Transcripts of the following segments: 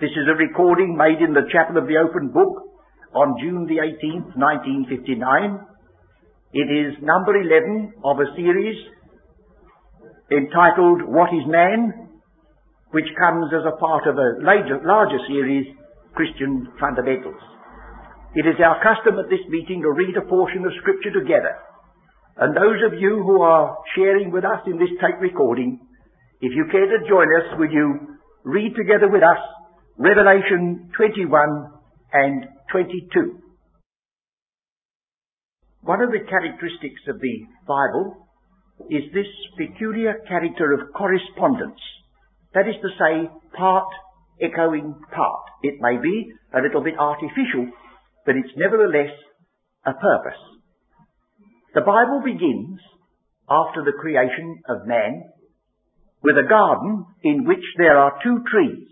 This is a recording made in the Chapel of the Open Book on June the 18th, 1959. It is number 11 of a series entitled What is Man? which comes as a part of a larger, larger series, Christian Fundamentals. It is our custom at this meeting to read a portion of Scripture together. And those of you who are sharing with us in this tape recording, if you care to join us, will you read together with us Revelation 21 and 22. One of the characteristics of the Bible is this peculiar character of correspondence. That is to say, part echoing part. It may be a little bit artificial, but it's nevertheless a purpose. The Bible begins after the creation of man with a garden in which there are two trees.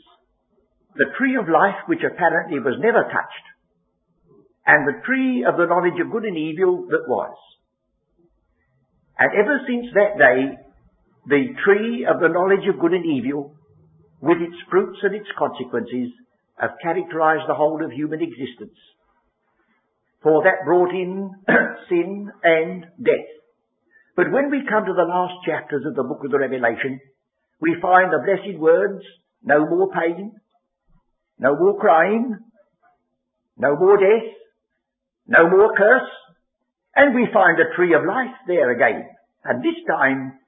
The tree of life, which apparently was never touched, and the tree of the knowledge of good and evil that was. And ever since that day, the tree of the knowledge of good and evil, with its fruits and its consequences, have characterized the whole of human existence. For that brought in sin and death. But when we come to the last chapters of the book of the Revelation, we find the blessed words, no more pain, no more crying, no more death, no more curse. And we find a tree of life there again. And this time,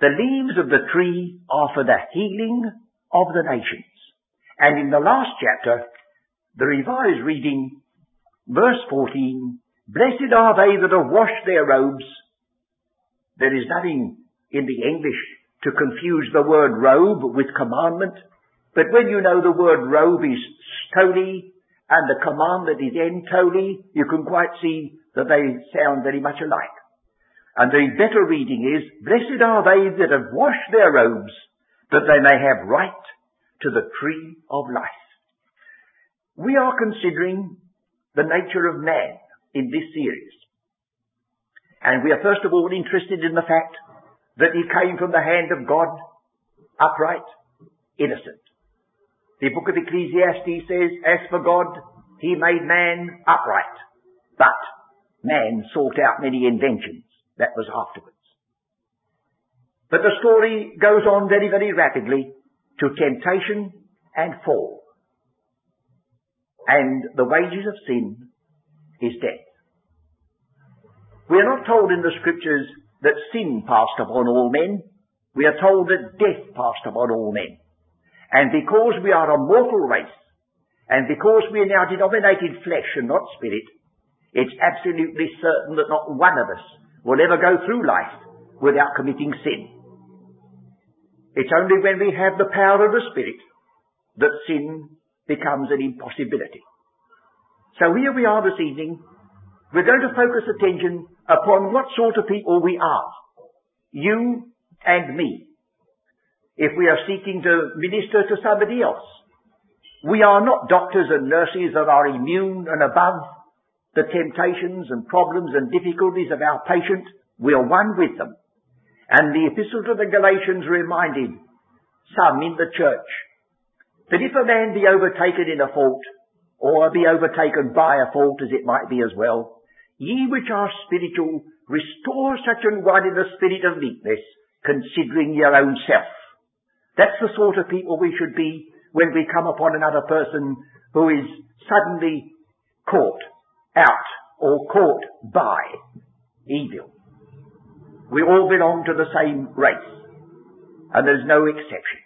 the leaves of the tree are for the healing of the nations. And in the last chapter, the revised reading, verse 14, Blessed are they that have washed their robes. There is nothing in the English to confuse the word robe with commandment. But when you know the word robe is stony and the command that is entoli, you can quite see that they sound very much alike. And the better reading is, Blessed are they that have washed their robes, that they may have right to the tree of life. We are considering the nature of man in this series. And we are first of all interested in the fact that he came from the hand of God, upright, innocent. The book of Ecclesiastes says, as for God, he made man upright. But man sought out many inventions. That was afterwards. But the story goes on very, very rapidly to temptation and fall. And the wages of sin is death. We are not told in the scriptures that sin passed upon all men. We are told that death passed upon all men. And because we are a mortal race, and because we are now denominated flesh and not spirit, it's absolutely certain that not one of us will ever go through life without committing sin. It's only when we have the power of the Spirit that sin becomes an impossibility. So here we are this evening. We're going to focus attention upon what sort of people we are. You and me if we are seeking to minister to somebody else. We are not doctors and nurses that are immune and above the temptations and problems and difficulties of our patient. We are one with them. And the epistle to the Galatians reminded some in the church that if a man be overtaken in a fault, or be overtaken by a fault as it might be as well, ye which are spiritual, restore such an one in the spirit of meekness, considering your own self. That's the sort of people we should be when we come upon another person who is suddenly caught out or caught by evil. We all belong to the same race, and there's no exception.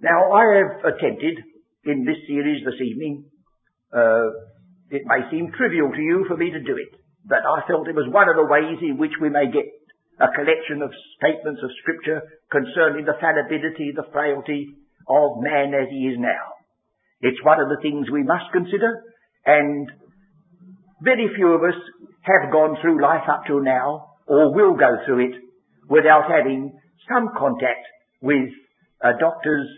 Now, I have attempted in this series this evening, uh, it may seem trivial to you for me to do it, but I felt it was one of the ways in which we may get a collection of statements of scripture concerning the fallibility, the frailty of man as he is now. It's one of the things we must consider, and very few of us have gone through life up to now, or will go through it, without having some contact with a doctor's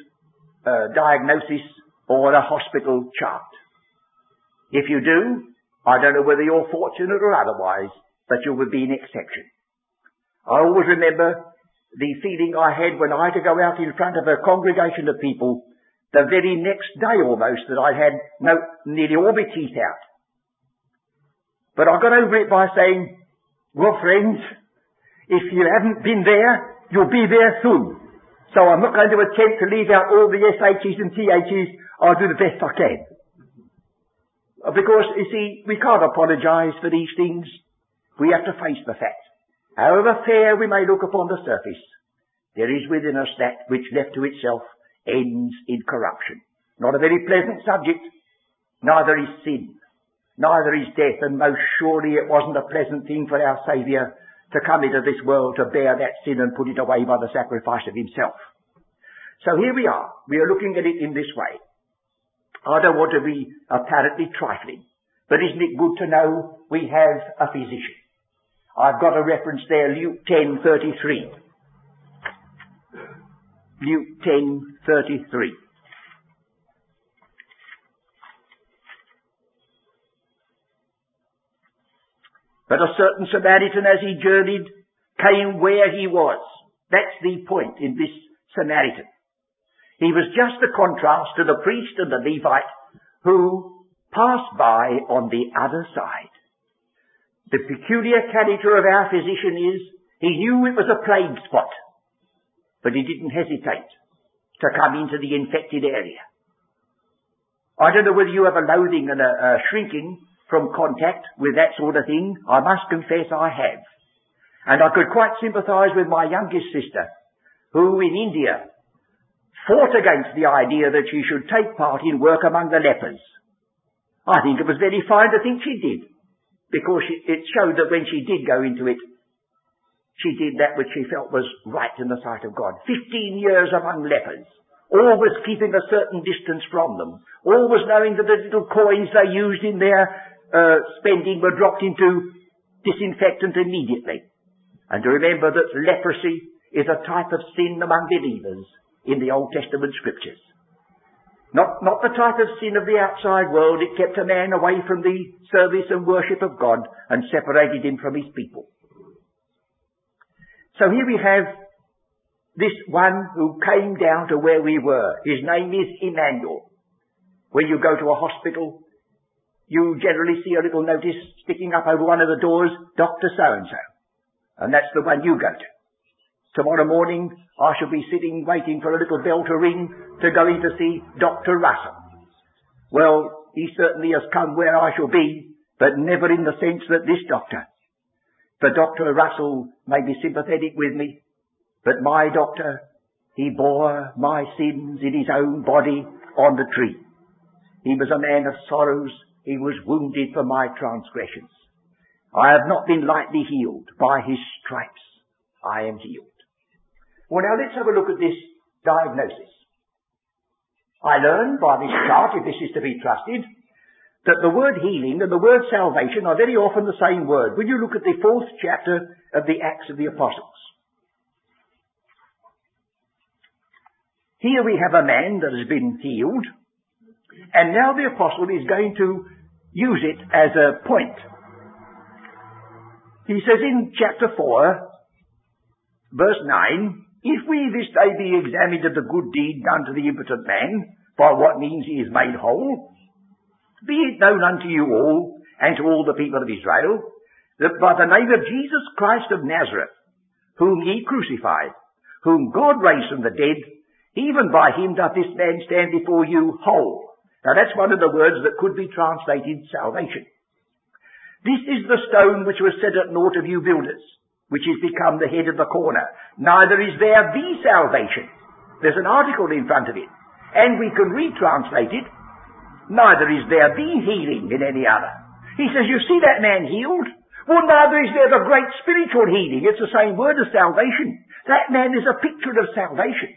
uh, diagnosis or a hospital chart. If you do, I don't know whether you're fortunate or otherwise, but you will be an exception. I always remember the feeling I had when I had to go out in front of a congregation of people the very next day almost that I had no, nearly all my teeth out. But I got over it by saying, well friends, if you haven't been there, you'll be there soon. So I'm not going to attempt to leave out all the SHs and THs. I'll do the best I can. Because, you see, we can't apologise for these things. We have to face the fact. However fair we may look upon the surface, there is within us that which left to itself ends in corruption. Not a very pleasant subject. Neither is sin. Neither is death. And most surely it wasn't a pleasant thing for our Saviour to come into this world to bear that sin and put it away by the sacrifice of himself. So here we are. We are looking at it in this way. I don't want to be apparently trifling, but isn't it good to know we have a physician? I've got a reference there, Luke 10:33. Luke 10:33. But a certain Samaritan as he journeyed came where he was. That's the point in this Samaritan. He was just a contrast to the priest and the Levite who passed by on the other side. The peculiar character of our physician is he knew it was a plague spot, but he didn't hesitate to come into the infected area. I don't know whether you have a loathing and a, a shrinking from contact with that sort of thing, I must confess I have. And I could quite sympathise with my youngest sister, who in India fought against the idea that she should take part in work among the lepers. I think it was very fine to think she did, because she, it showed that when she did go into it, she did that which she felt was right in the sight of God. Fifteen years among lepers, always keeping a certain distance from them, always knowing that the little coins they used in their uh, spending were dropped into disinfectant immediately. And to remember that leprosy is a type of sin among believers in the Old Testament scriptures. Not, not the type of sin of the outside world. It kept a man away from the service and worship of God and separated him from his people. So here we have this one who came down to where we were. His name is Emmanuel. When you go to a hospital, you generally see a little notice sticking up over one of the doors, Dr. So-and-so. And that's the one you go to. Tomorrow morning, I shall be sitting waiting for a little bell to ring to go in to see Dr. Russell. Well, he certainly has come where I shall be, but never in the sense that this doctor. For Dr. Russell may be sympathetic with me, but my doctor, he bore my sins in his own body on the tree. He was a man of sorrows he was wounded for my transgressions. I have not been lightly healed. By his stripes I am healed. Well now let's have a look at this diagnosis. I learn by this chart, if this is to be trusted, that the word healing and the word salvation are very often the same word. When you look at the fourth chapter of the Acts of the Apostles. Here we have a man that has been healed, and now the apostle is going to use it as a point. He says in chapter 4, verse 9, If we this day be examined of the good deed done to the impotent man, by what means he is made whole, be it known unto you all, and to all the people of Israel, that by the name of Jesus Christ of Nazareth, whom ye crucified, whom God raised from the dead, even by him doth this man stand before you whole. Now that's one of the words that could be translated salvation. This is the stone which was set at naught of you builders, which is become the head of the corner. Neither is there the salvation. There's an article in front of it. And we can retranslate it. Neither is there the healing in any other. He says, you see that man healed? Well, neither is there the great spiritual healing. It's the same word as salvation. That man is a picture of salvation.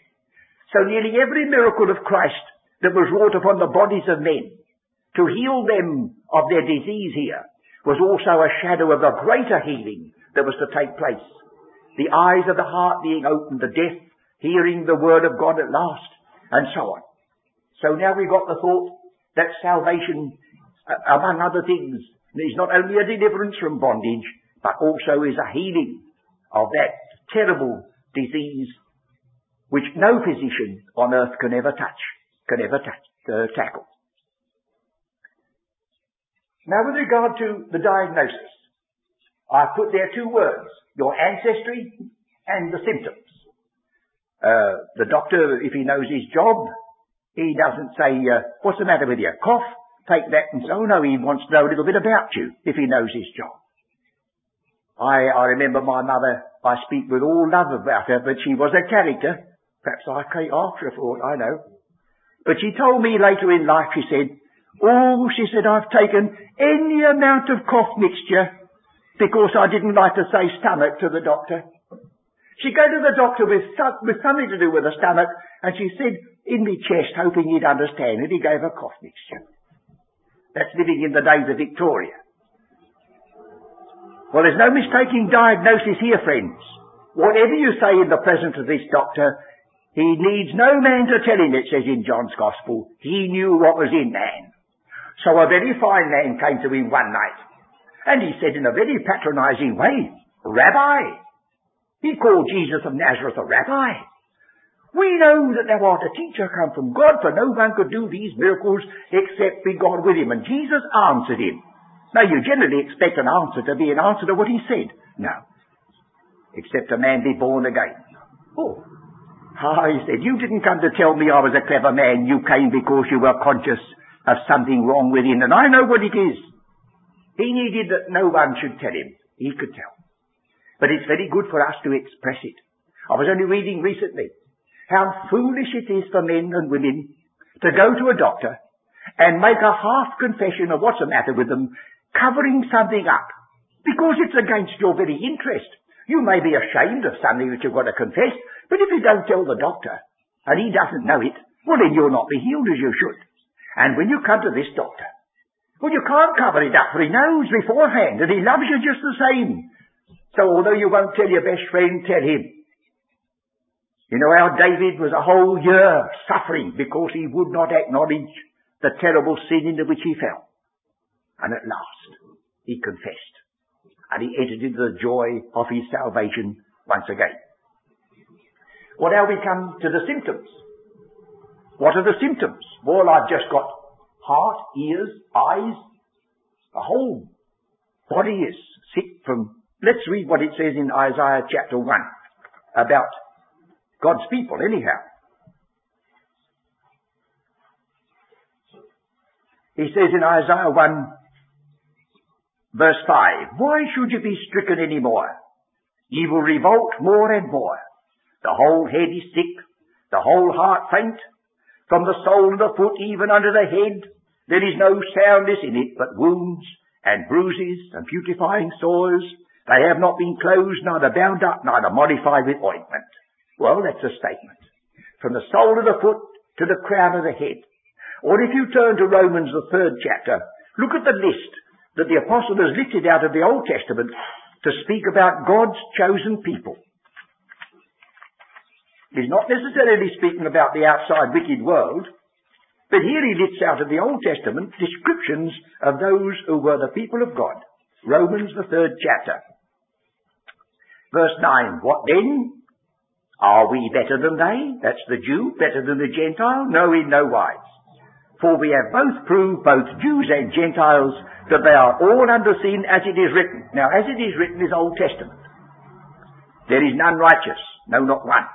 So nearly every miracle of Christ that was wrought upon the bodies of men to heal them of their disease here was also a shadow of the greater healing that was to take place. The eyes of the heart being opened, the deaf hearing the word of God at last, and so on. So now we've got the thought that salvation, among other things, is not only a deliverance from bondage, but also is a healing of that terrible disease which no physician on earth can ever touch can ever uh, tackle. Now with regard to the diagnosis, I put there two words, your ancestry and the symptoms. Uh, the doctor, if he knows his job, he doesn't say, uh, what's the matter with you? Cough? Take that and say, oh no, he wants to know a little bit about you, if he knows his job. I, I remember my mother, I speak with all love about her, but she was a character. Perhaps I came after her for I know. But she told me later in life, she said, oh, she said, I've taken any amount of cough mixture because I didn't like to say stomach to the doctor. She go to the doctor with, with something to do with the stomach, and she said in me chest, hoping he'd understand it, he gave her cough mixture. That's living in the days of Victoria. Well, there's no mistaking diagnosis here, friends. Whatever you say in the presence of this doctor, he needs no man to tell him, it says in John's Gospel. He knew what was in man. So a very fine man came to him one night, and he said in a very patronizing way, Rabbi, he called Jesus of Nazareth a rabbi. We know that thou art a teacher come from God, for no one could do these miracles except be God with him. And Jesus answered him. Now you generally expect an answer to be an answer to what he said. No. Except a man be born again. Oh. Ah, he said, you didn't come to tell me I was a clever man. You came because you were conscious of something wrong within, and I know what it is. He needed that no one should tell him. He could tell. But it's very good for us to express it. I was only reading recently how foolish it is for men and women to go to a doctor and make a half confession of what's the matter with them, covering something up, because it's against your very interest. You may be ashamed of something that you've got to confess, but if you don't tell the doctor, and he doesn't know it, well then you'll not be healed as you should. And when you come to this doctor, well you can't cover it up, for he knows beforehand, and he loves you just the same. So although you won't tell your best friend, tell him. You know how David was a whole year suffering because he would not acknowledge the terrible sin into which he fell. And at last, he confessed. And he entered into the joy of his salvation once again. Well, now we come to the symptoms. What are the symptoms? Well, I've just got heart, ears, eyes. The whole body is sick from Let's read what it says in Isaiah chapter 1 about God's people anyhow. He says in Isaiah 1 verse 5, Why should you be stricken any more? Ye will revolt more and more. The whole head is sick, the whole heart faint, from the sole of the foot even under the head. There is no soundness in it, but wounds and bruises and putrefying sores they have not been closed, neither bound up, neither modified with ointment. Well, that's a statement. From the sole of the foot to the crown of the head. Or if you turn to Romans, the third chapter, look at the list that the apostle has lifted out of the Old Testament to speak about God's chosen people. He's not necessarily speaking about the outside wicked world, but here he lifts out of the Old Testament descriptions of those who were the people of God. Romans, the third chapter. Verse 9, what then? Are we better than they? That's the Jew, better than the Gentile? No, in no wise. For we have both proved, both Jews and Gentiles, that they are all under sin as it is written. Now, as it is written is Old Testament. There is none righteous, no, not one.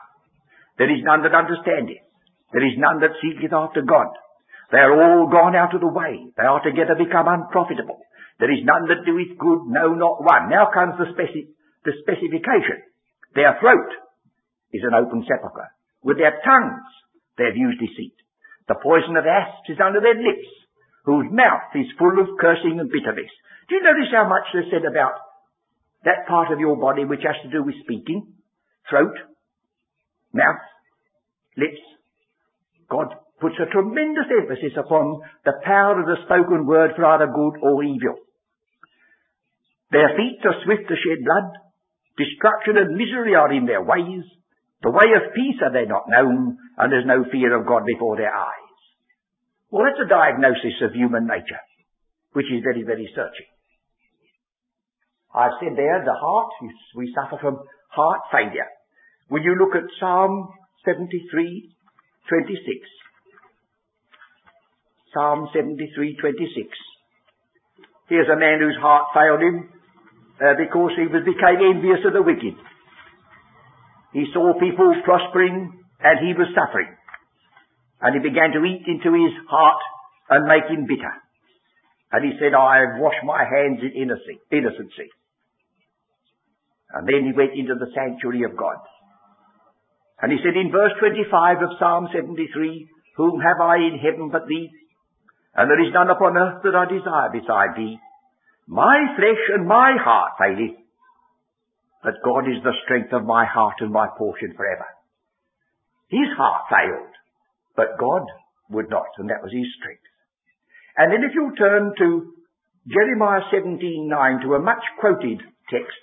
There is none that understandeth. There is none that seeketh after God. They are all gone out of the way. They are together become unprofitable. There is none that doeth good, no, not one. Now comes the speci- the specification. Their throat is an open sepulchre. With their tongues they have used deceit. The poison of asps is under their lips, whose mouth is full of cursing and bitterness. Do you notice how much they said about that part of your body which has to do with speaking? Throat, mouth, lips. God puts a tremendous emphasis upon the power of the spoken word for either good or evil. Their feet are swift to shed blood. Destruction and misery are in their ways. The way of peace are they not known, and there's no fear of God before their eyes. Well, that's a diagnosis of human nature, which is very, very searching. I've said there, the heart, we suffer from heart failure. Will you look at Psalm 73, 26? Psalm 73, 26. Here's a man whose heart failed him uh, because he was, became envious of the wicked. He saw people prospering and he was suffering. And he began to eat into his heart and make him bitter. And he said, I have washed my hands in innocency. And then he went into the sanctuary of God. And he said in verse 25 of Psalm 73, Whom have I in heaven but thee? And there is none upon earth that I desire beside thee. My flesh and my heart faileth, but God is the strength of my heart and my portion forever. His heart failed, but God would not, and that was his strength. And then if you turn to Jeremiah 17:9 to a much quoted text,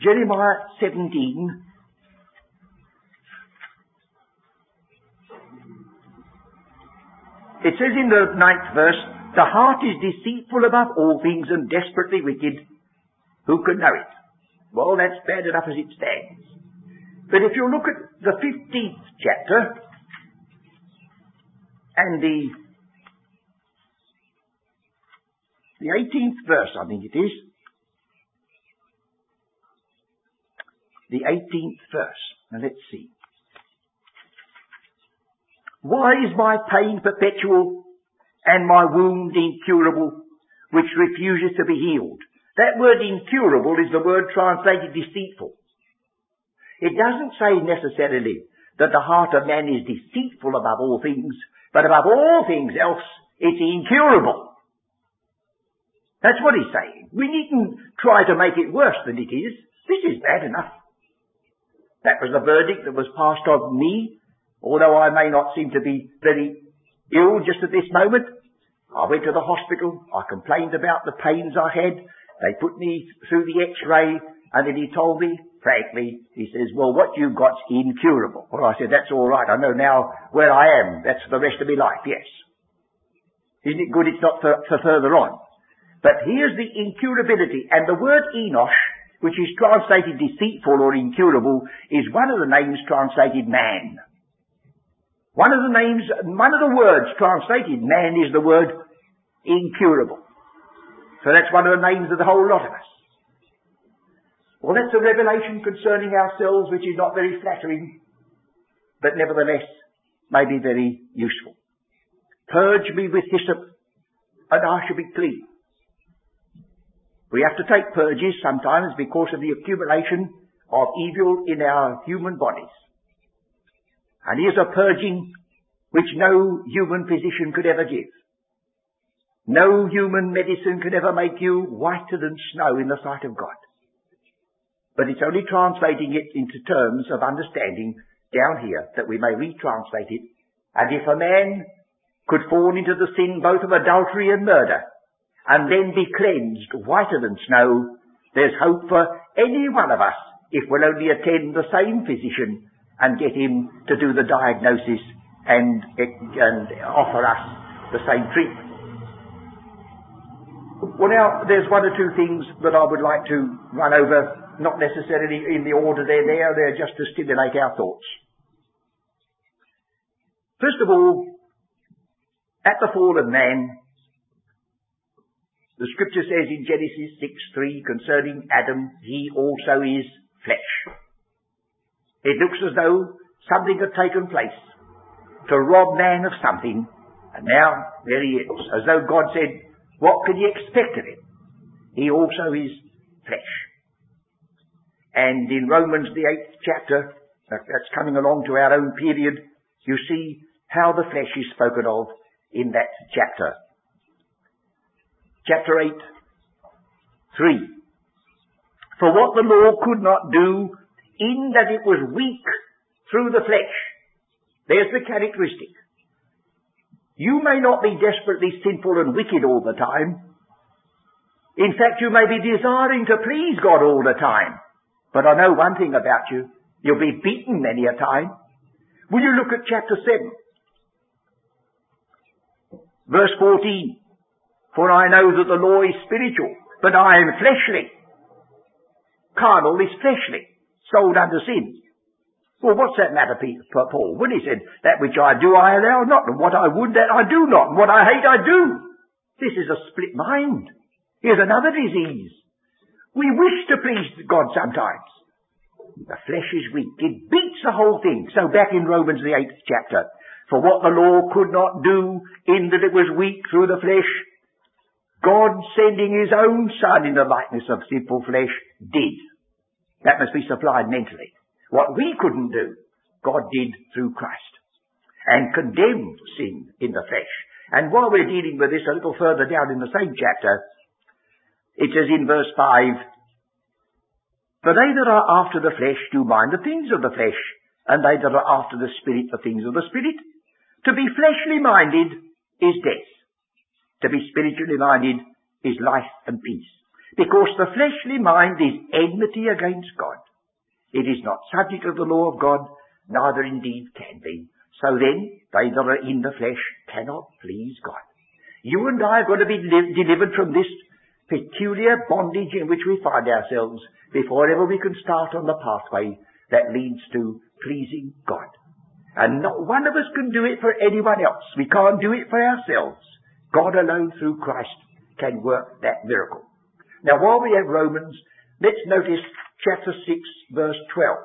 Jeremiah 17 It says in the ninth verse, the heart is deceitful above all things and desperately wicked. Who can know it? Well, that's bad enough as it stands. But if you look at the 15th chapter and the the 18th verse, I think it is, the 18th verse. Now let's see. Why is my pain perpetual and my wound incurable, which refuses to be healed? That word incurable is the word translated deceitful. It doesn't say necessarily that the heart of man is deceitful above all things, but above all things else, it's incurable. That's what he's saying. We needn't try to make it worse than it is. This is bad enough. That was the verdict that was passed on me Although I may not seem to be very ill just at this moment, I went to the hospital, I complained about the pains I had, they put me through the x-ray, and then he told me, frankly, he says, well, what you've got's incurable. Well, I said, that's all right. I know now where I am. That's for the rest of my life, yes. Isn't it good it's not for, for further on? But here's the incurability. And the word Enosh, which is translated deceitful or incurable, is one of the names translated man. One of the names, one of the words translated man is the word incurable. So that's one of the names of the whole lot of us. Well, that's a revelation concerning ourselves which is not very flattering, but nevertheless may be very useful. Purge me with hyssop, and I shall be clean. We have to take purges sometimes because of the accumulation of evil in our human bodies. And here's a purging which no human physician could ever give. No human medicine could ever make you whiter than snow in the sight of God. But it's only translating it into terms of understanding down here that we may retranslate it. And if a man could fall into the sin both of adultery and murder, and then be cleansed whiter than snow, there's hope for any one of us if we'll only attend the same physician and get him to do the diagnosis and, and offer us the same treatment. Well now, there's one or two things that I would like to run over, not necessarily in the order they're there, they're just to stimulate our thoughts. First of all, at the fall of man, the scripture says in Genesis 6 3 concerning Adam, he also is flesh. It looks as though something had taken place to rob man of something, and now there he is, as though God said, what can you expect of him? He also is flesh. And in Romans the eighth chapter, that's coming along to our own period, you see how the flesh is spoken of in that chapter. Chapter 8, 3. For what the law could not do, in that it was weak through the flesh. There's the characteristic. You may not be desperately sinful and wicked all the time. In fact, you may be desiring to please God all the time. But I know one thing about you. You'll be beaten many a time. Will you look at chapter 7? Verse 14. For I know that the law is spiritual, but I am fleshly. Carnal is fleshly sold under sin. Well, what's that matter, Peter, Paul? When he said, that which I do I allow not, and what I would that I do not, and what I hate I do. This is a split mind. Here's another disease. We wish to please God sometimes. The flesh is weak. It beats the whole thing. So back in Romans the eighth chapter, for what the law could not do in that it was weak through the flesh, God sending his own son in the likeness of sinful flesh did. That must be supplied mentally. What we couldn't do, God did through Christ. And condemned sin in the flesh. And while we're dealing with this a little further down in the same chapter, it says in verse 5, For they that are after the flesh do mind the things of the flesh, and they that are after the Spirit the things of the Spirit. To be fleshly minded is death. To be spiritually minded is life and peace. Because the fleshly mind is enmity against God. It is not subject to the law of God, neither indeed can be. So then, they that are in the flesh cannot please God. You and I are going to be li- delivered from this peculiar bondage in which we find ourselves before ever we can start on the pathway that leads to pleasing God. And not one of us can do it for anyone else. We can't do it for ourselves. God alone through Christ can work that miracle. Now while we have Romans, let's notice chapter 6, verse 12.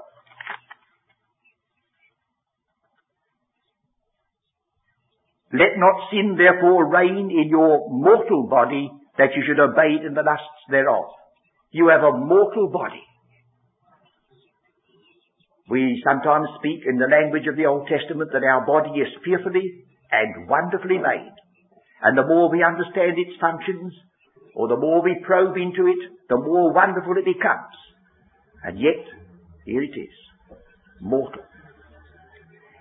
Let not sin therefore reign in your mortal body that you should obey in the lusts thereof. You have a mortal body. We sometimes speak in the language of the Old Testament that our body is fearfully and wonderfully made. And the more we understand its functions, or the more we probe into it, the more wonderful it becomes. And yet, here it is, mortal.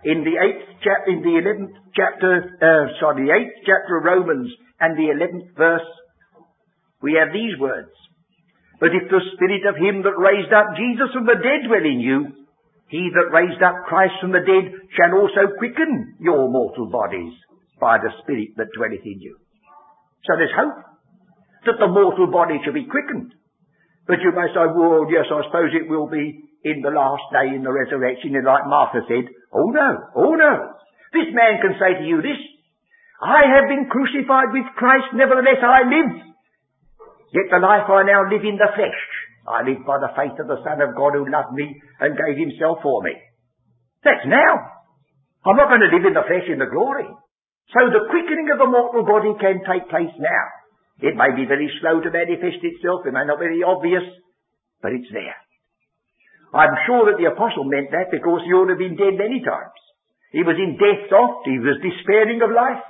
In the eighth chapter, in the eleventh chapter, uh, sorry, the eighth chapter of Romans and the eleventh verse, we have these words. But if the spirit of him that raised up Jesus from the dead dwell in you, he that raised up Christ from the dead shall also quicken your mortal bodies by the spirit that dwelleth in you. So there's hope that the mortal body shall be quickened. But you may say, well, yes, I suppose it will be in the last day in the resurrection. And like Martha said, oh no, oh no. This man can say to you this, I have been crucified with Christ, nevertheless I live. Yet the life I now live in the flesh, I live by the faith of the Son of God who loved me and gave himself for me. That's now. I'm not going to live in the flesh in the glory. So the quickening of the mortal body can take place now. It may be very slow to manifest itself, it may not be very obvious, but it's there. I'm sure that the apostle meant that because he ought to have been dead many times. He was in death oft, he was despairing of life,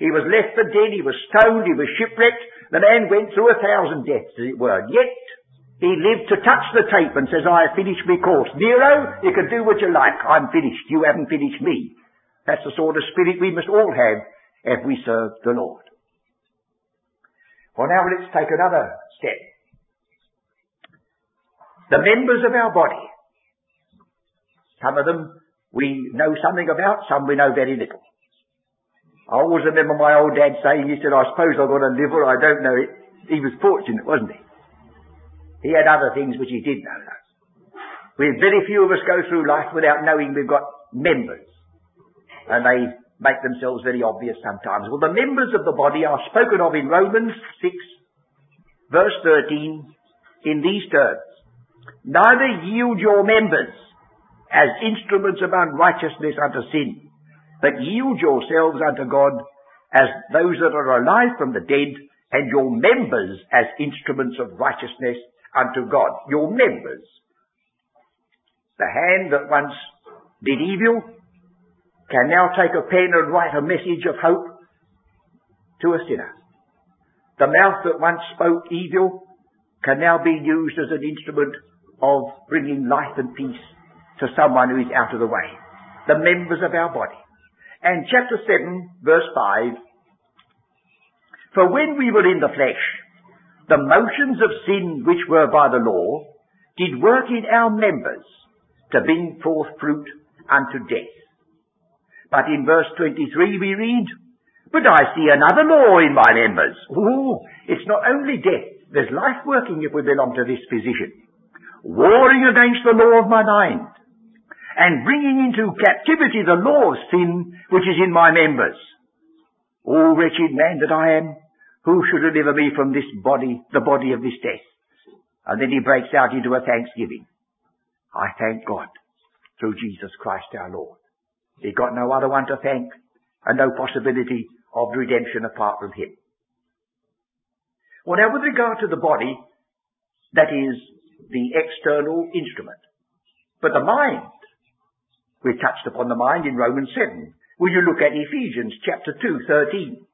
he was left for dead, he was stoned, he was shipwrecked, the man went through a thousand deaths, as it were. Yet, he lived to touch the tape and says, I have finished my course. Nero, you can do what you like. I'm finished. You haven't finished me. That's the sort of spirit we must all have if we serve the Lord. Well, now let's take another step. The members of our body. Some of them we know something about, some we know very little. I always remember my old dad saying, he said, I suppose I've got a liver, I don't know it. He was fortunate, wasn't he? He had other things which he did know. We very few of us go through life without knowing we've got members. And they make themselves very obvious sometimes. Well, the members of the body are spoken of in Romans 6, verse 13, in these terms. Neither yield your members as instruments of unrighteousness unto sin, but yield yourselves unto God as those that are alive from the dead, and your members as instruments of righteousness unto God. Your members. The hand that once did evil can now take a pen and write a message of hope to a sinner. The mouth that once spoke evil can now be used as an instrument of bringing life and peace to someone who is out of the way. The members of our body. And chapter 7, verse 5, For when we were in the flesh, the motions of sin which were by the law did work in our members to bring forth fruit unto death. But in verse 23 we read, But I see another law in my members. Ooh, it's not only death. There's life working if we belong to this position. Warring against the law of my mind. and bringing into captivity the law of sin which is in my members. O wretched man that I am, who should deliver me from this body, the body of this death? And then he breaks out into a thanksgiving. I thank God through Jesus Christ our Lord. He got no other one to thank and no possibility of redemption apart from him. Well now with regard to the body, that is the external instrument. But the mind, we touched upon the mind in Romans 7. Will you look at Ephesians chapter 2, 13?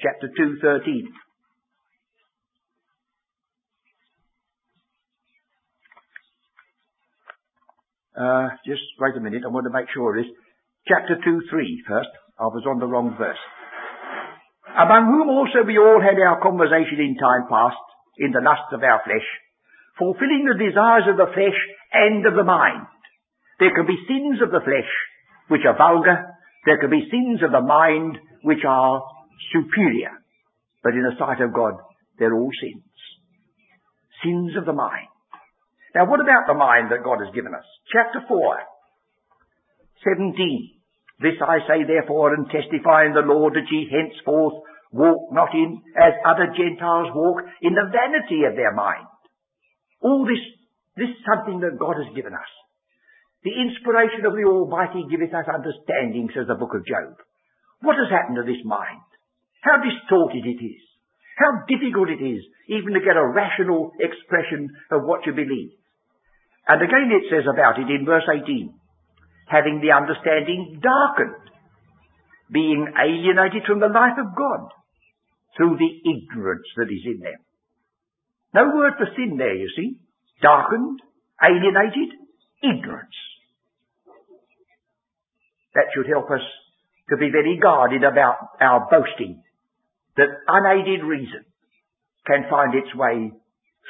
Chapter 2, 13. Uh, just wait a minute, I want to make sure this. Chapter 2, 3 first. I was on the wrong verse. Among whom also we all had our conversation in time past, in the lusts of our flesh, fulfilling the desires of the flesh and of the mind. There can be sins of the flesh which are vulgar. There can be sins of the mind which are superior. But in the sight of God, they're all sins. Sins of the mind. Now what about the mind that God has given us? Chapter 4, 17. This I say therefore and testify in the Lord that ye henceforth walk not in as other Gentiles walk in the vanity of their mind. All this, this is something that God has given us. The inspiration of the Almighty giveth us understanding, says the book of Job. What has happened to this mind? How distorted it is. How difficult it is even to get a rational expression of what you believe. And again it says about it in verse 18, having the understanding darkened, being alienated from the life of God through the ignorance that is in them. No word for sin there, you see. Darkened, alienated, ignorance. That should help us to be very guarded about our boasting. That unaided reason can find its way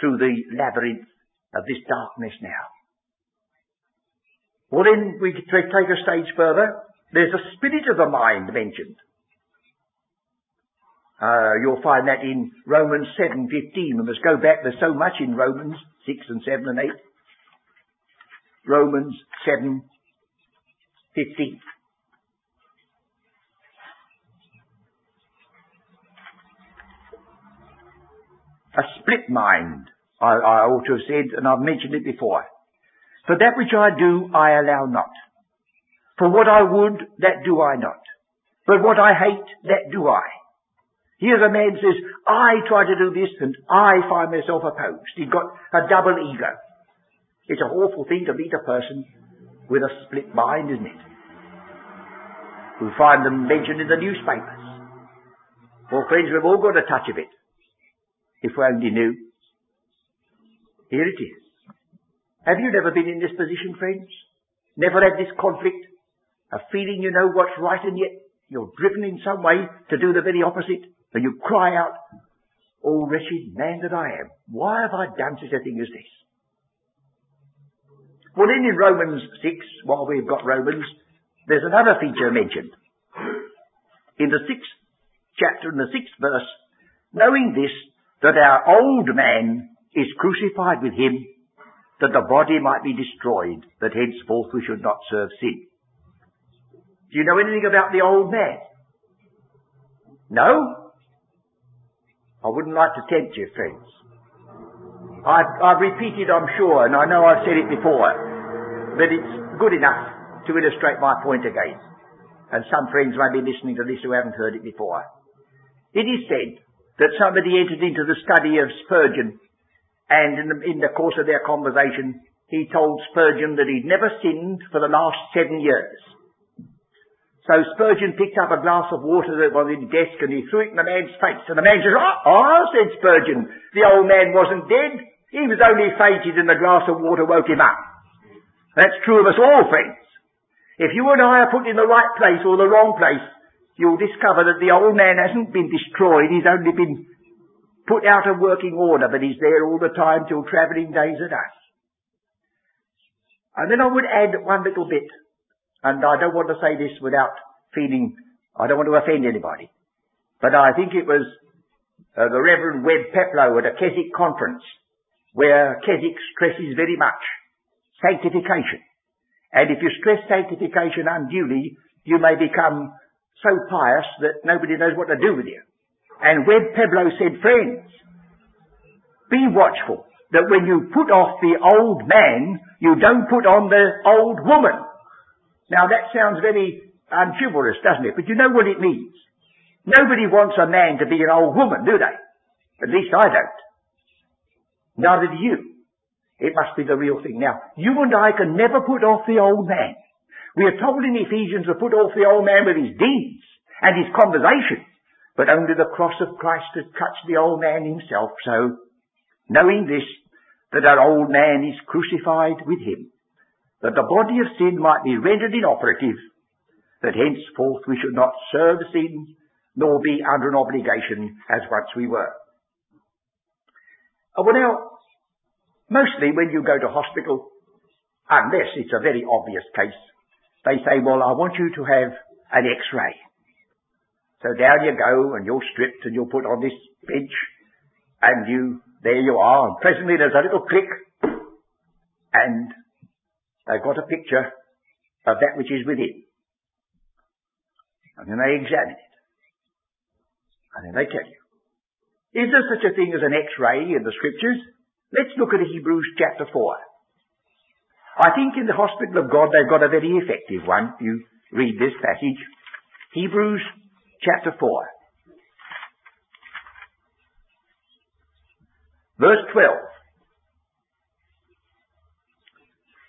through the labyrinth of this darkness now. Well then, we take a stage further. There's a spirit of the mind mentioned. Uh, you'll find that in Romans 7.15. We must go back. There's so much in Romans 6 and 7 and 8. Romans 7.15. A split mind, I, I ought to have said, and I've mentioned it before. For that which I do, I allow not. For what I would, that do I not. But what I hate, that do I. Here the man says, I try to do this and I find myself opposed. He's got a double ego. It's an awful thing to meet a person with a split mind, isn't it? We find them mentioned in the newspapers. Well, friends, we've all got a touch of it. If we only knew. Here it is. Have you never been in this position, friends? Never had this conflict? A feeling you know what's right and yet you're driven in some way to do the very opposite? and you cry out, Oh wretched man that I am, why have I done such a thing as this? Well then in Romans 6, while we've got Romans, there's another feature mentioned. In the sixth chapter, in the sixth verse, knowing this, that our old man is crucified with him, that the body might be destroyed, that henceforth we should not serve sin. Do you know anything about the old man? No? I wouldn't like to tempt you, friends. I've, I've repeated, I'm sure, and I know I've said it before, but it's good enough to illustrate my point again. And some friends may be listening to this who haven't heard it before. It is said that somebody entered into the study of Spurgeon, and in the, in the course of their conversation, he told Spurgeon that he'd never sinned for the last seven years. So Spurgeon picked up a glass of water that was in the desk and he threw it in the man's face. And the man says, ah, ah, said Spurgeon, the old man wasn't dead. He was only fainted and the glass of water woke him up. That's true of us all, friends. If you and I are put in the right place or the wrong place, you'll discover that the old man hasn't been destroyed. He's only been put out of working order, but he's there all the time till travelling days at us. And then I would add one little bit and I don't want to say this without feeling, I don't want to offend anybody. But I think it was uh, the Reverend Webb Peploe at a Keswick conference where Keswick stresses very much sanctification. And if you stress sanctification unduly, you may become so pious that nobody knows what to do with you. And Webb Peploe said, friends, be watchful that when you put off the old man, you don't put on the old woman. Now that sounds very um, unchivalrous, doesn't it? But you know what it means. Nobody wants a man to be an old woman, do they? At least I don't. Neither do you. It must be the real thing. Now, you and I can never put off the old man. We are told in Ephesians to put off the old man with his deeds and his conversation. But only the cross of Christ has touched the old man himself. So, knowing this, that our old man is crucified with him, that the body of sin might be rendered inoperative, that henceforth we should not serve sin, nor be under an obligation as once we were. Uh, well now, mostly when you go to hospital, unless it's a very obvious case, they say, well, I want you to have an x-ray. So down you go and you're stripped and you're put on this bench and you, there you are and presently there's a little click and they've got a picture of that which is within. And then they examine it. And then they tell you. Is there such a thing as an x-ray in the scriptures? Let's look at Hebrews chapter 4. I think in the hospital of God they've got a very effective one. You read this passage. Hebrews chapter 4. Verse 12.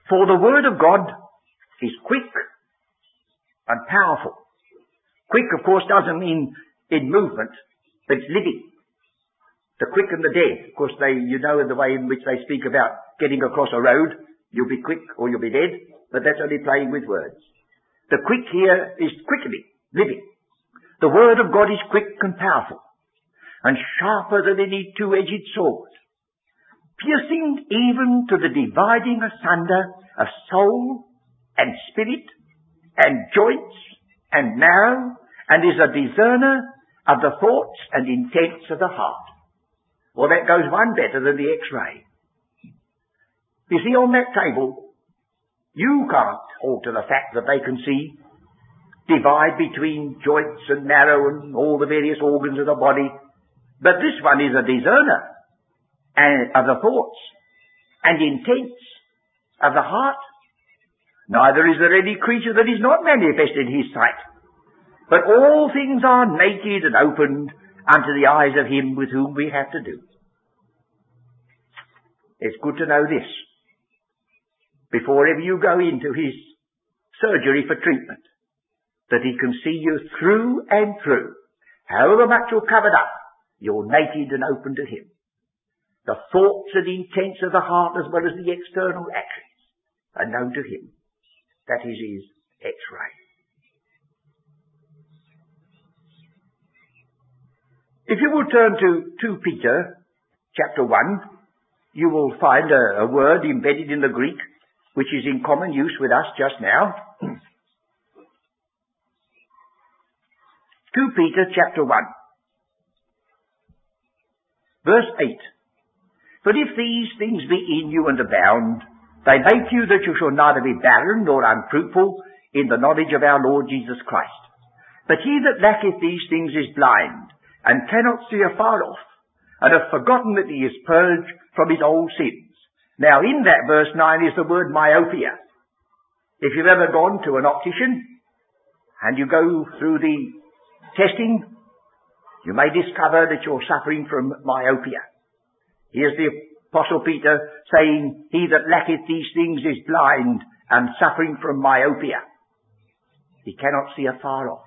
For the word of God is quick and powerful. Quick, of course, doesn't mean in movement, but it's living the quick and the dead. Of course, they, you know, the way in which they speak about getting across a road, you'll be quick or you'll be dead, but that's only playing with words. The quick here is quickening, living. The word of God is quick and powerful, and sharper than any two-edged sword, piercing even to the dividing asunder of soul and spirit and joints and marrow, and is a discerner of the thoughts and intents of the heart. Well, that goes one better than the x-ray. You see, on that table, you can't alter the fact that they can see, divide between joints and marrow and all the various organs of the body. But this one is a discerner and of the thoughts and intents of the heart. Neither is there any creature that is not manifest in his sight. But all things are naked and opened unto the eyes of him with whom we have to do. It's good to know this before ever you go into his surgery for treatment, that he can see you through and through. However much you're covered up, you're naked and open to him. The thoughts and intents of the heart as well as the external actions are known to him. That is his x-ray. If you will turn to 2 Peter chapter 1, you will find a, a word embedded in the Greek which is in common use with us just now. 2 Peter chapter 1. Verse 8. But if these things be in you and abound, they make you that you shall neither be barren nor unfruitful in the knowledge of our Lord Jesus Christ. But he that lacketh these things is blind, and cannot see afar off, and hath forgotten that he is purged from his old sins. Now in that verse 9 is the word myopia. If you've ever gone to an optician, and you go through the testing, you may discover that you're suffering from myopia. Here's the Apostle Peter saying, He that lacketh these things is blind and suffering from myopia. He cannot see afar off.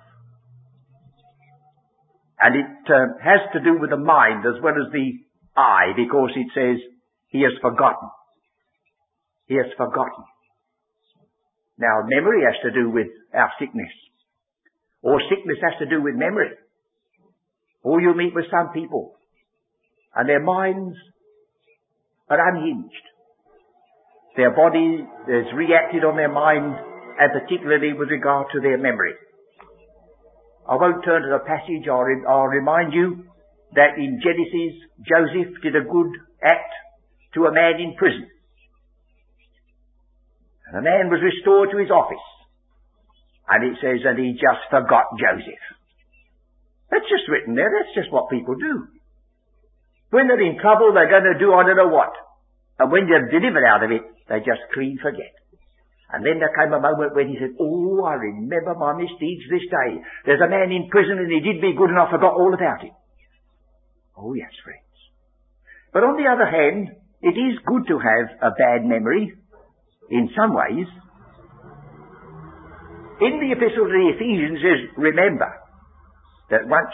And it uh, has to do with the mind as well as the eye because it says he has forgotten. He has forgotten. Now memory has to do with our sickness. Or sickness has to do with memory. Or you meet with some people and their minds are unhinged. Their body has reacted on their mind and particularly with regard to their memory. I won't turn to the passage. I'll, re- I'll remind you that in Genesis, Joseph did a good act to a man in prison. And the man was restored to his office. And it says that he just forgot Joseph. That's just written there. That's just what people do. When they're in trouble, they're going to do I don't know what. And when they're delivered out of it, they just clean forget. And then there came a moment when he said, Oh, I remember my misdeeds this day. There's a man in prison and he did me good and I forgot all about it. Oh yes, friends. But on the other hand, it is good to have a bad memory in some ways. In the epistle to the Ephesians it says, remember that once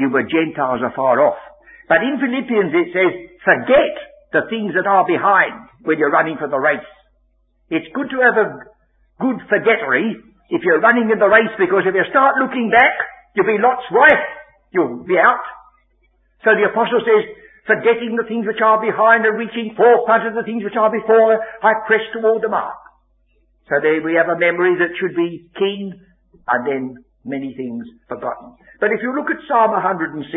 you were Gentiles afar off. But in Philippians it says, forget the things that are behind when you're running for the race. It's good to have a good forgettery if you're running in the race because if you start looking back, you'll be Lot's wife. You'll be out. So the apostle says, forgetting the things which are behind and reaching forth unto the things which are before, I press toward the mark. So there we have a memory that should be keen and then many things forgotten. But if you look at Psalm 106,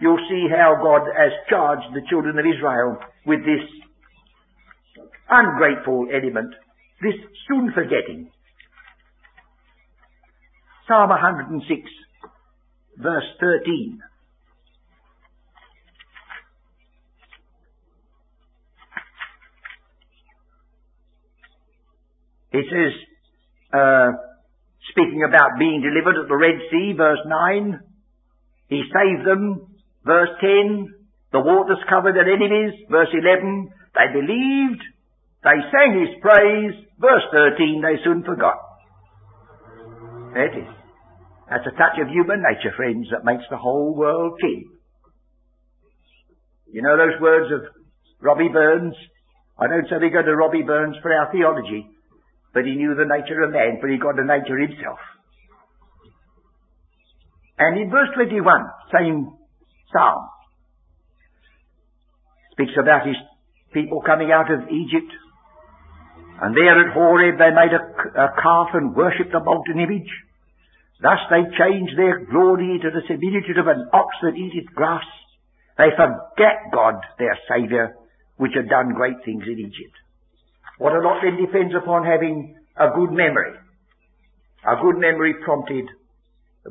you'll see how God has charged the children of Israel with this ungrateful element, this soon forgetting. Psalm 106, verse 13. It says, uh, speaking about being delivered at the Red Sea, verse 9, He saved them, verse 10, the waters covered their enemies, verse 11, they believed, they sang his praise. Verse 13, they soon forgot. There it is. That's a touch of human nature, friends, that makes the whole world king. You know those words of Robbie Burns? I don't say we go to Robbie Burns for our theology, but he knew the nature of man, for he got the nature himself. And in verse 21, same psalm, speaks about his people coming out of Egypt and there at Horeb they made a, a calf and worshipped a molten image. Thus they changed their glory to the similitude of an ox that eateth grass. They forget God, their Saviour, which had done great things in Egypt. What a lot then depends upon having a good memory. A good memory prompted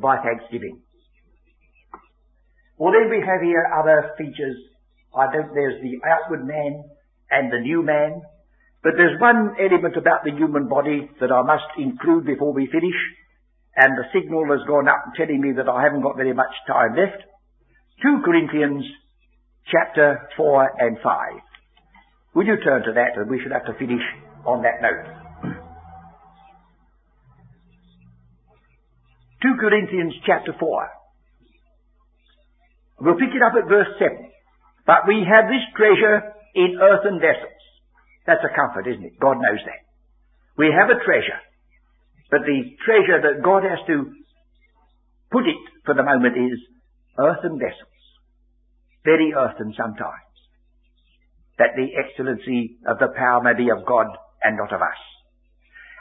by thanksgiving. Well then we have here other features. I don't, there's the outward man and the new man. But there's one element about the human body that I must include before we finish, and the signal has gone up telling me that I haven't got very much time left. 2 Corinthians chapter 4 and 5. Will you turn to that and we should have to finish on that note. 2 Corinthians chapter 4. We'll pick it up at verse 7. But we have this treasure in earthen vessels that's a comfort, isn't it? God knows that. We have a treasure. But the treasure that God has to put it for the moment is earthen vessels. Very earthen sometimes. That the excellency of the power may be of God and not of us.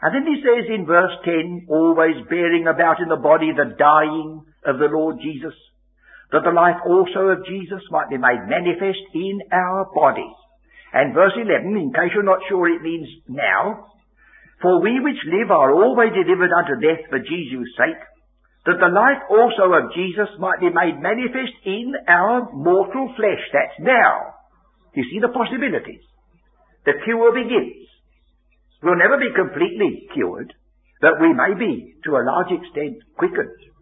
And then he says in verse 10, always bearing about in the body the dying of the Lord Jesus, that the life also of Jesus might be made manifest in our bodies. And verse 11, in case you're not sure it means now, For we which live are always delivered unto death for Jesus' sake, that the life also of Jesus might be made manifest in our mortal flesh. That's now. You see the possibilities. The cure begins. We'll never be completely cured, but we may be, to a large extent, quickened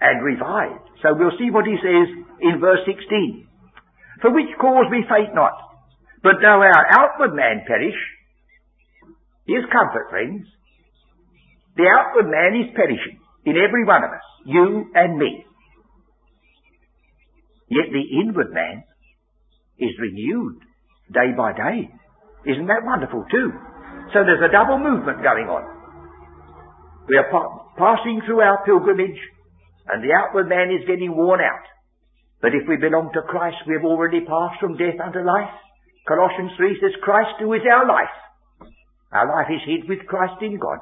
and revived. So we'll see what he says in verse 16. For which cause we faint not, but though our outward man perish, here's comfort, friends. The outward man is perishing in every one of us, you and me. Yet the inward man is renewed day by day. Isn't that wonderful too? So there's a double movement going on. We are pa- passing through our pilgrimage and the outward man is getting worn out. But if we belong to Christ, we have already passed from death unto life. Colossians 3 says, Christ who is our life. Our life is hid with Christ in God.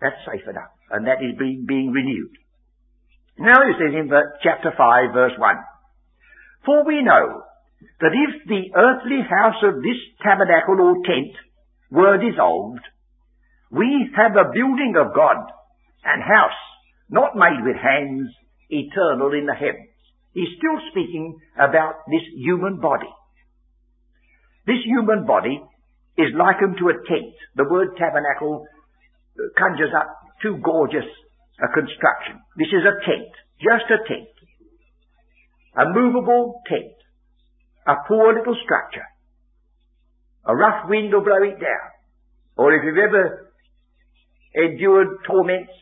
That's safe enough. And that is being, being renewed. Now he says in chapter 5 verse 1, For we know that if the earthly house of this tabernacle or tent were dissolved, we have a building of God, and house, not made with hands, eternal in the heavens. He's still speaking about this human body. This human body is likened to a tent. The word tabernacle conjures up too gorgeous a construction. This is a tent, just a tent. A movable tent. A poor little structure. A rough wind will blow it down. Or if you've ever endured torments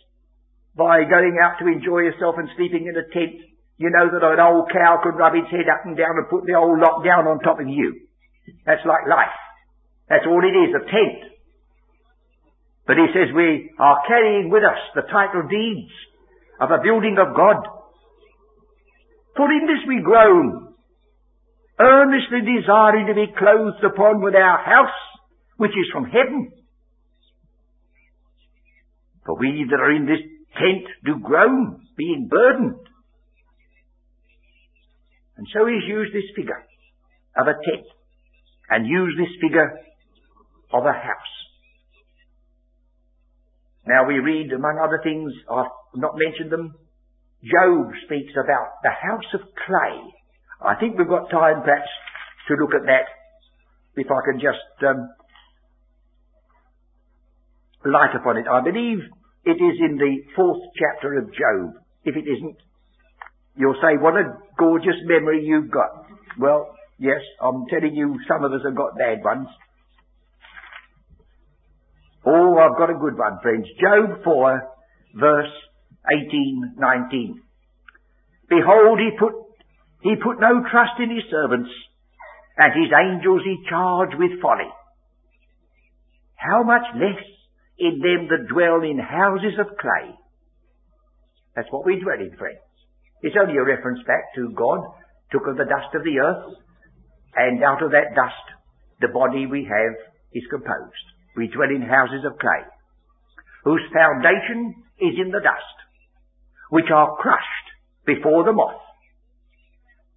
by going out to enjoy yourself and sleeping in a tent, you know that an old cow could rub its head up and down and put the old lot down on top of you. That's like life. That's all it is, a tent. But he says we are carrying with us the title deeds of a building of God. For in this we groan, earnestly desiring to be clothed upon with our house, which is from heaven. For we that are in this tent do groan, being burdened. And so he's used this figure of a tent and used this figure of a house. Now we read, among other things, I've not mentioned them, Job speaks about the house of clay. I think we've got time perhaps to look at that, if I can just um, light upon it. I believe it is in the fourth chapter of Job. If it isn't, you'll say, what a gorgeous memory you've got. Well, yes, I'm telling you, some of us have got bad ones. Oh, I've got a good one, friends. Job 4, verse 18, 19. Behold, he put, he put no trust in his servants, and his angels he charged with folly. How much less in them that dwell in houses of clay? That's what we dwell in, friends. It's only a reference back to God took of the dust of the earth, and out of that dust the body we have is composed. We dwell in houses of clay, whose foundation is in the dust, which are crushed before the moth.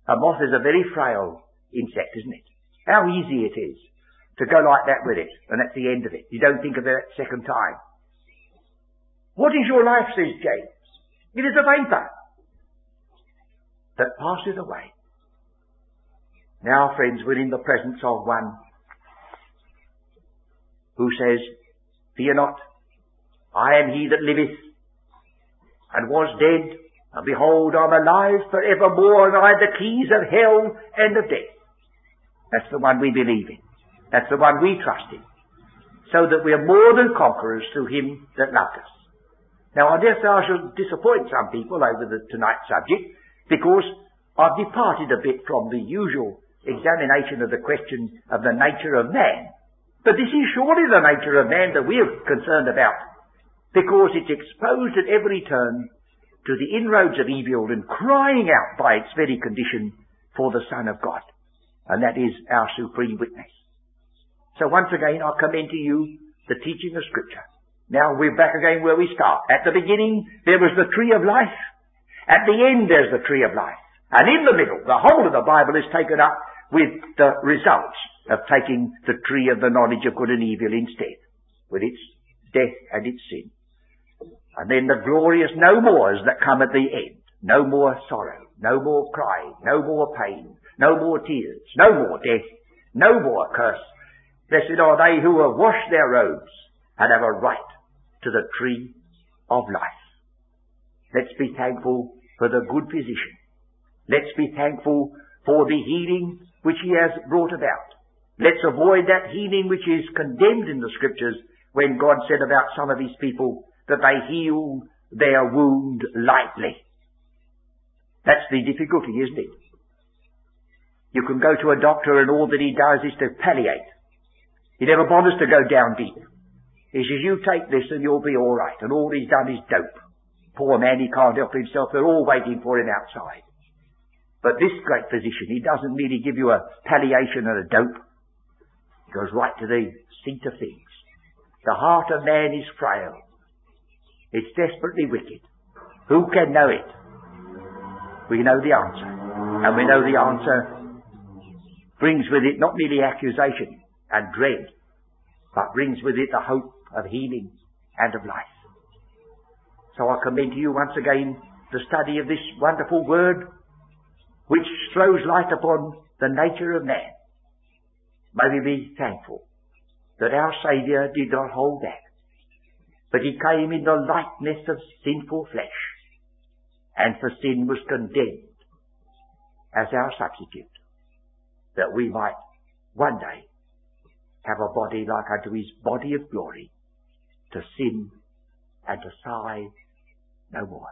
A moth is a very frail insect, isn't it? How easy it is to go like that with it, and that's the end of it. You don't think of it a second time. What is your life, says James? It is a vapour that passes away. Now, friends, we're in the presence of one who says, Fear not, I am he that liveth, and was dead, and behold, I'm alive for evermore, and I have the keys of hell and of death. That's the one we believe in. That's the one we trust in. So that we are more than conquerors through him that loved us. Now I dare say I shall disappoint some people over the tonight's subject, because I've departed a bit from the usual examination of the question of the nature of man. But this is surely the nature of man that we're concerned about, because it's exposed at every turn to the inroads of evil and crying out by its very condition for the Son of God. And that is our supreme witness. So once again, I commend to you the teaching of Scripture. Now we're back again where we start. At the beginning, there was the tree of life. At the end, there's the tree of life. And in the middle, the whole of the Bible is taken up with the results of taking the tree of the knowledge of good and evil instead, with its death and its sin. And then the glorious no mores that come at the end. No more sorrow, no more crying, no more pain, no more tears, no more death, no more curse. Blessed are they who have washed their robes and have a right to the tree of life. Let's be thankful for the good physician. Let's be thankful for the healing which he has brought about. Let's avoid that healing which is condemned in the scriptures when God said about some of his people that they heal their wound lightly. That's the difficulty, isn't it? You can go to a doctor and all that he does is to palliate. He never bothers to go down deep. He says, you take this and you'll be alright. And all he's done is dope. Poor man, he can't help himself. They're all waiting for him outside. But this great physician, he doesn't merely give you a palliation and a dope. He goes right to the seat of things. The heart of man is frail. It's desperately wicked. Who can know it? We know the answer. And we know the answer brings with it not merely accusation and dread, but brings with it the hope of healing and of life. So I commend to you once again the study of this wonderful word which throws light upon the nature of man. May we be thankful that our Saviour did not hold back, but he came in the likeness of sinful flesh, and for sin was condemned as our substitute, that we might one day have a body like unto his body of glory, to sin and to sigh no more.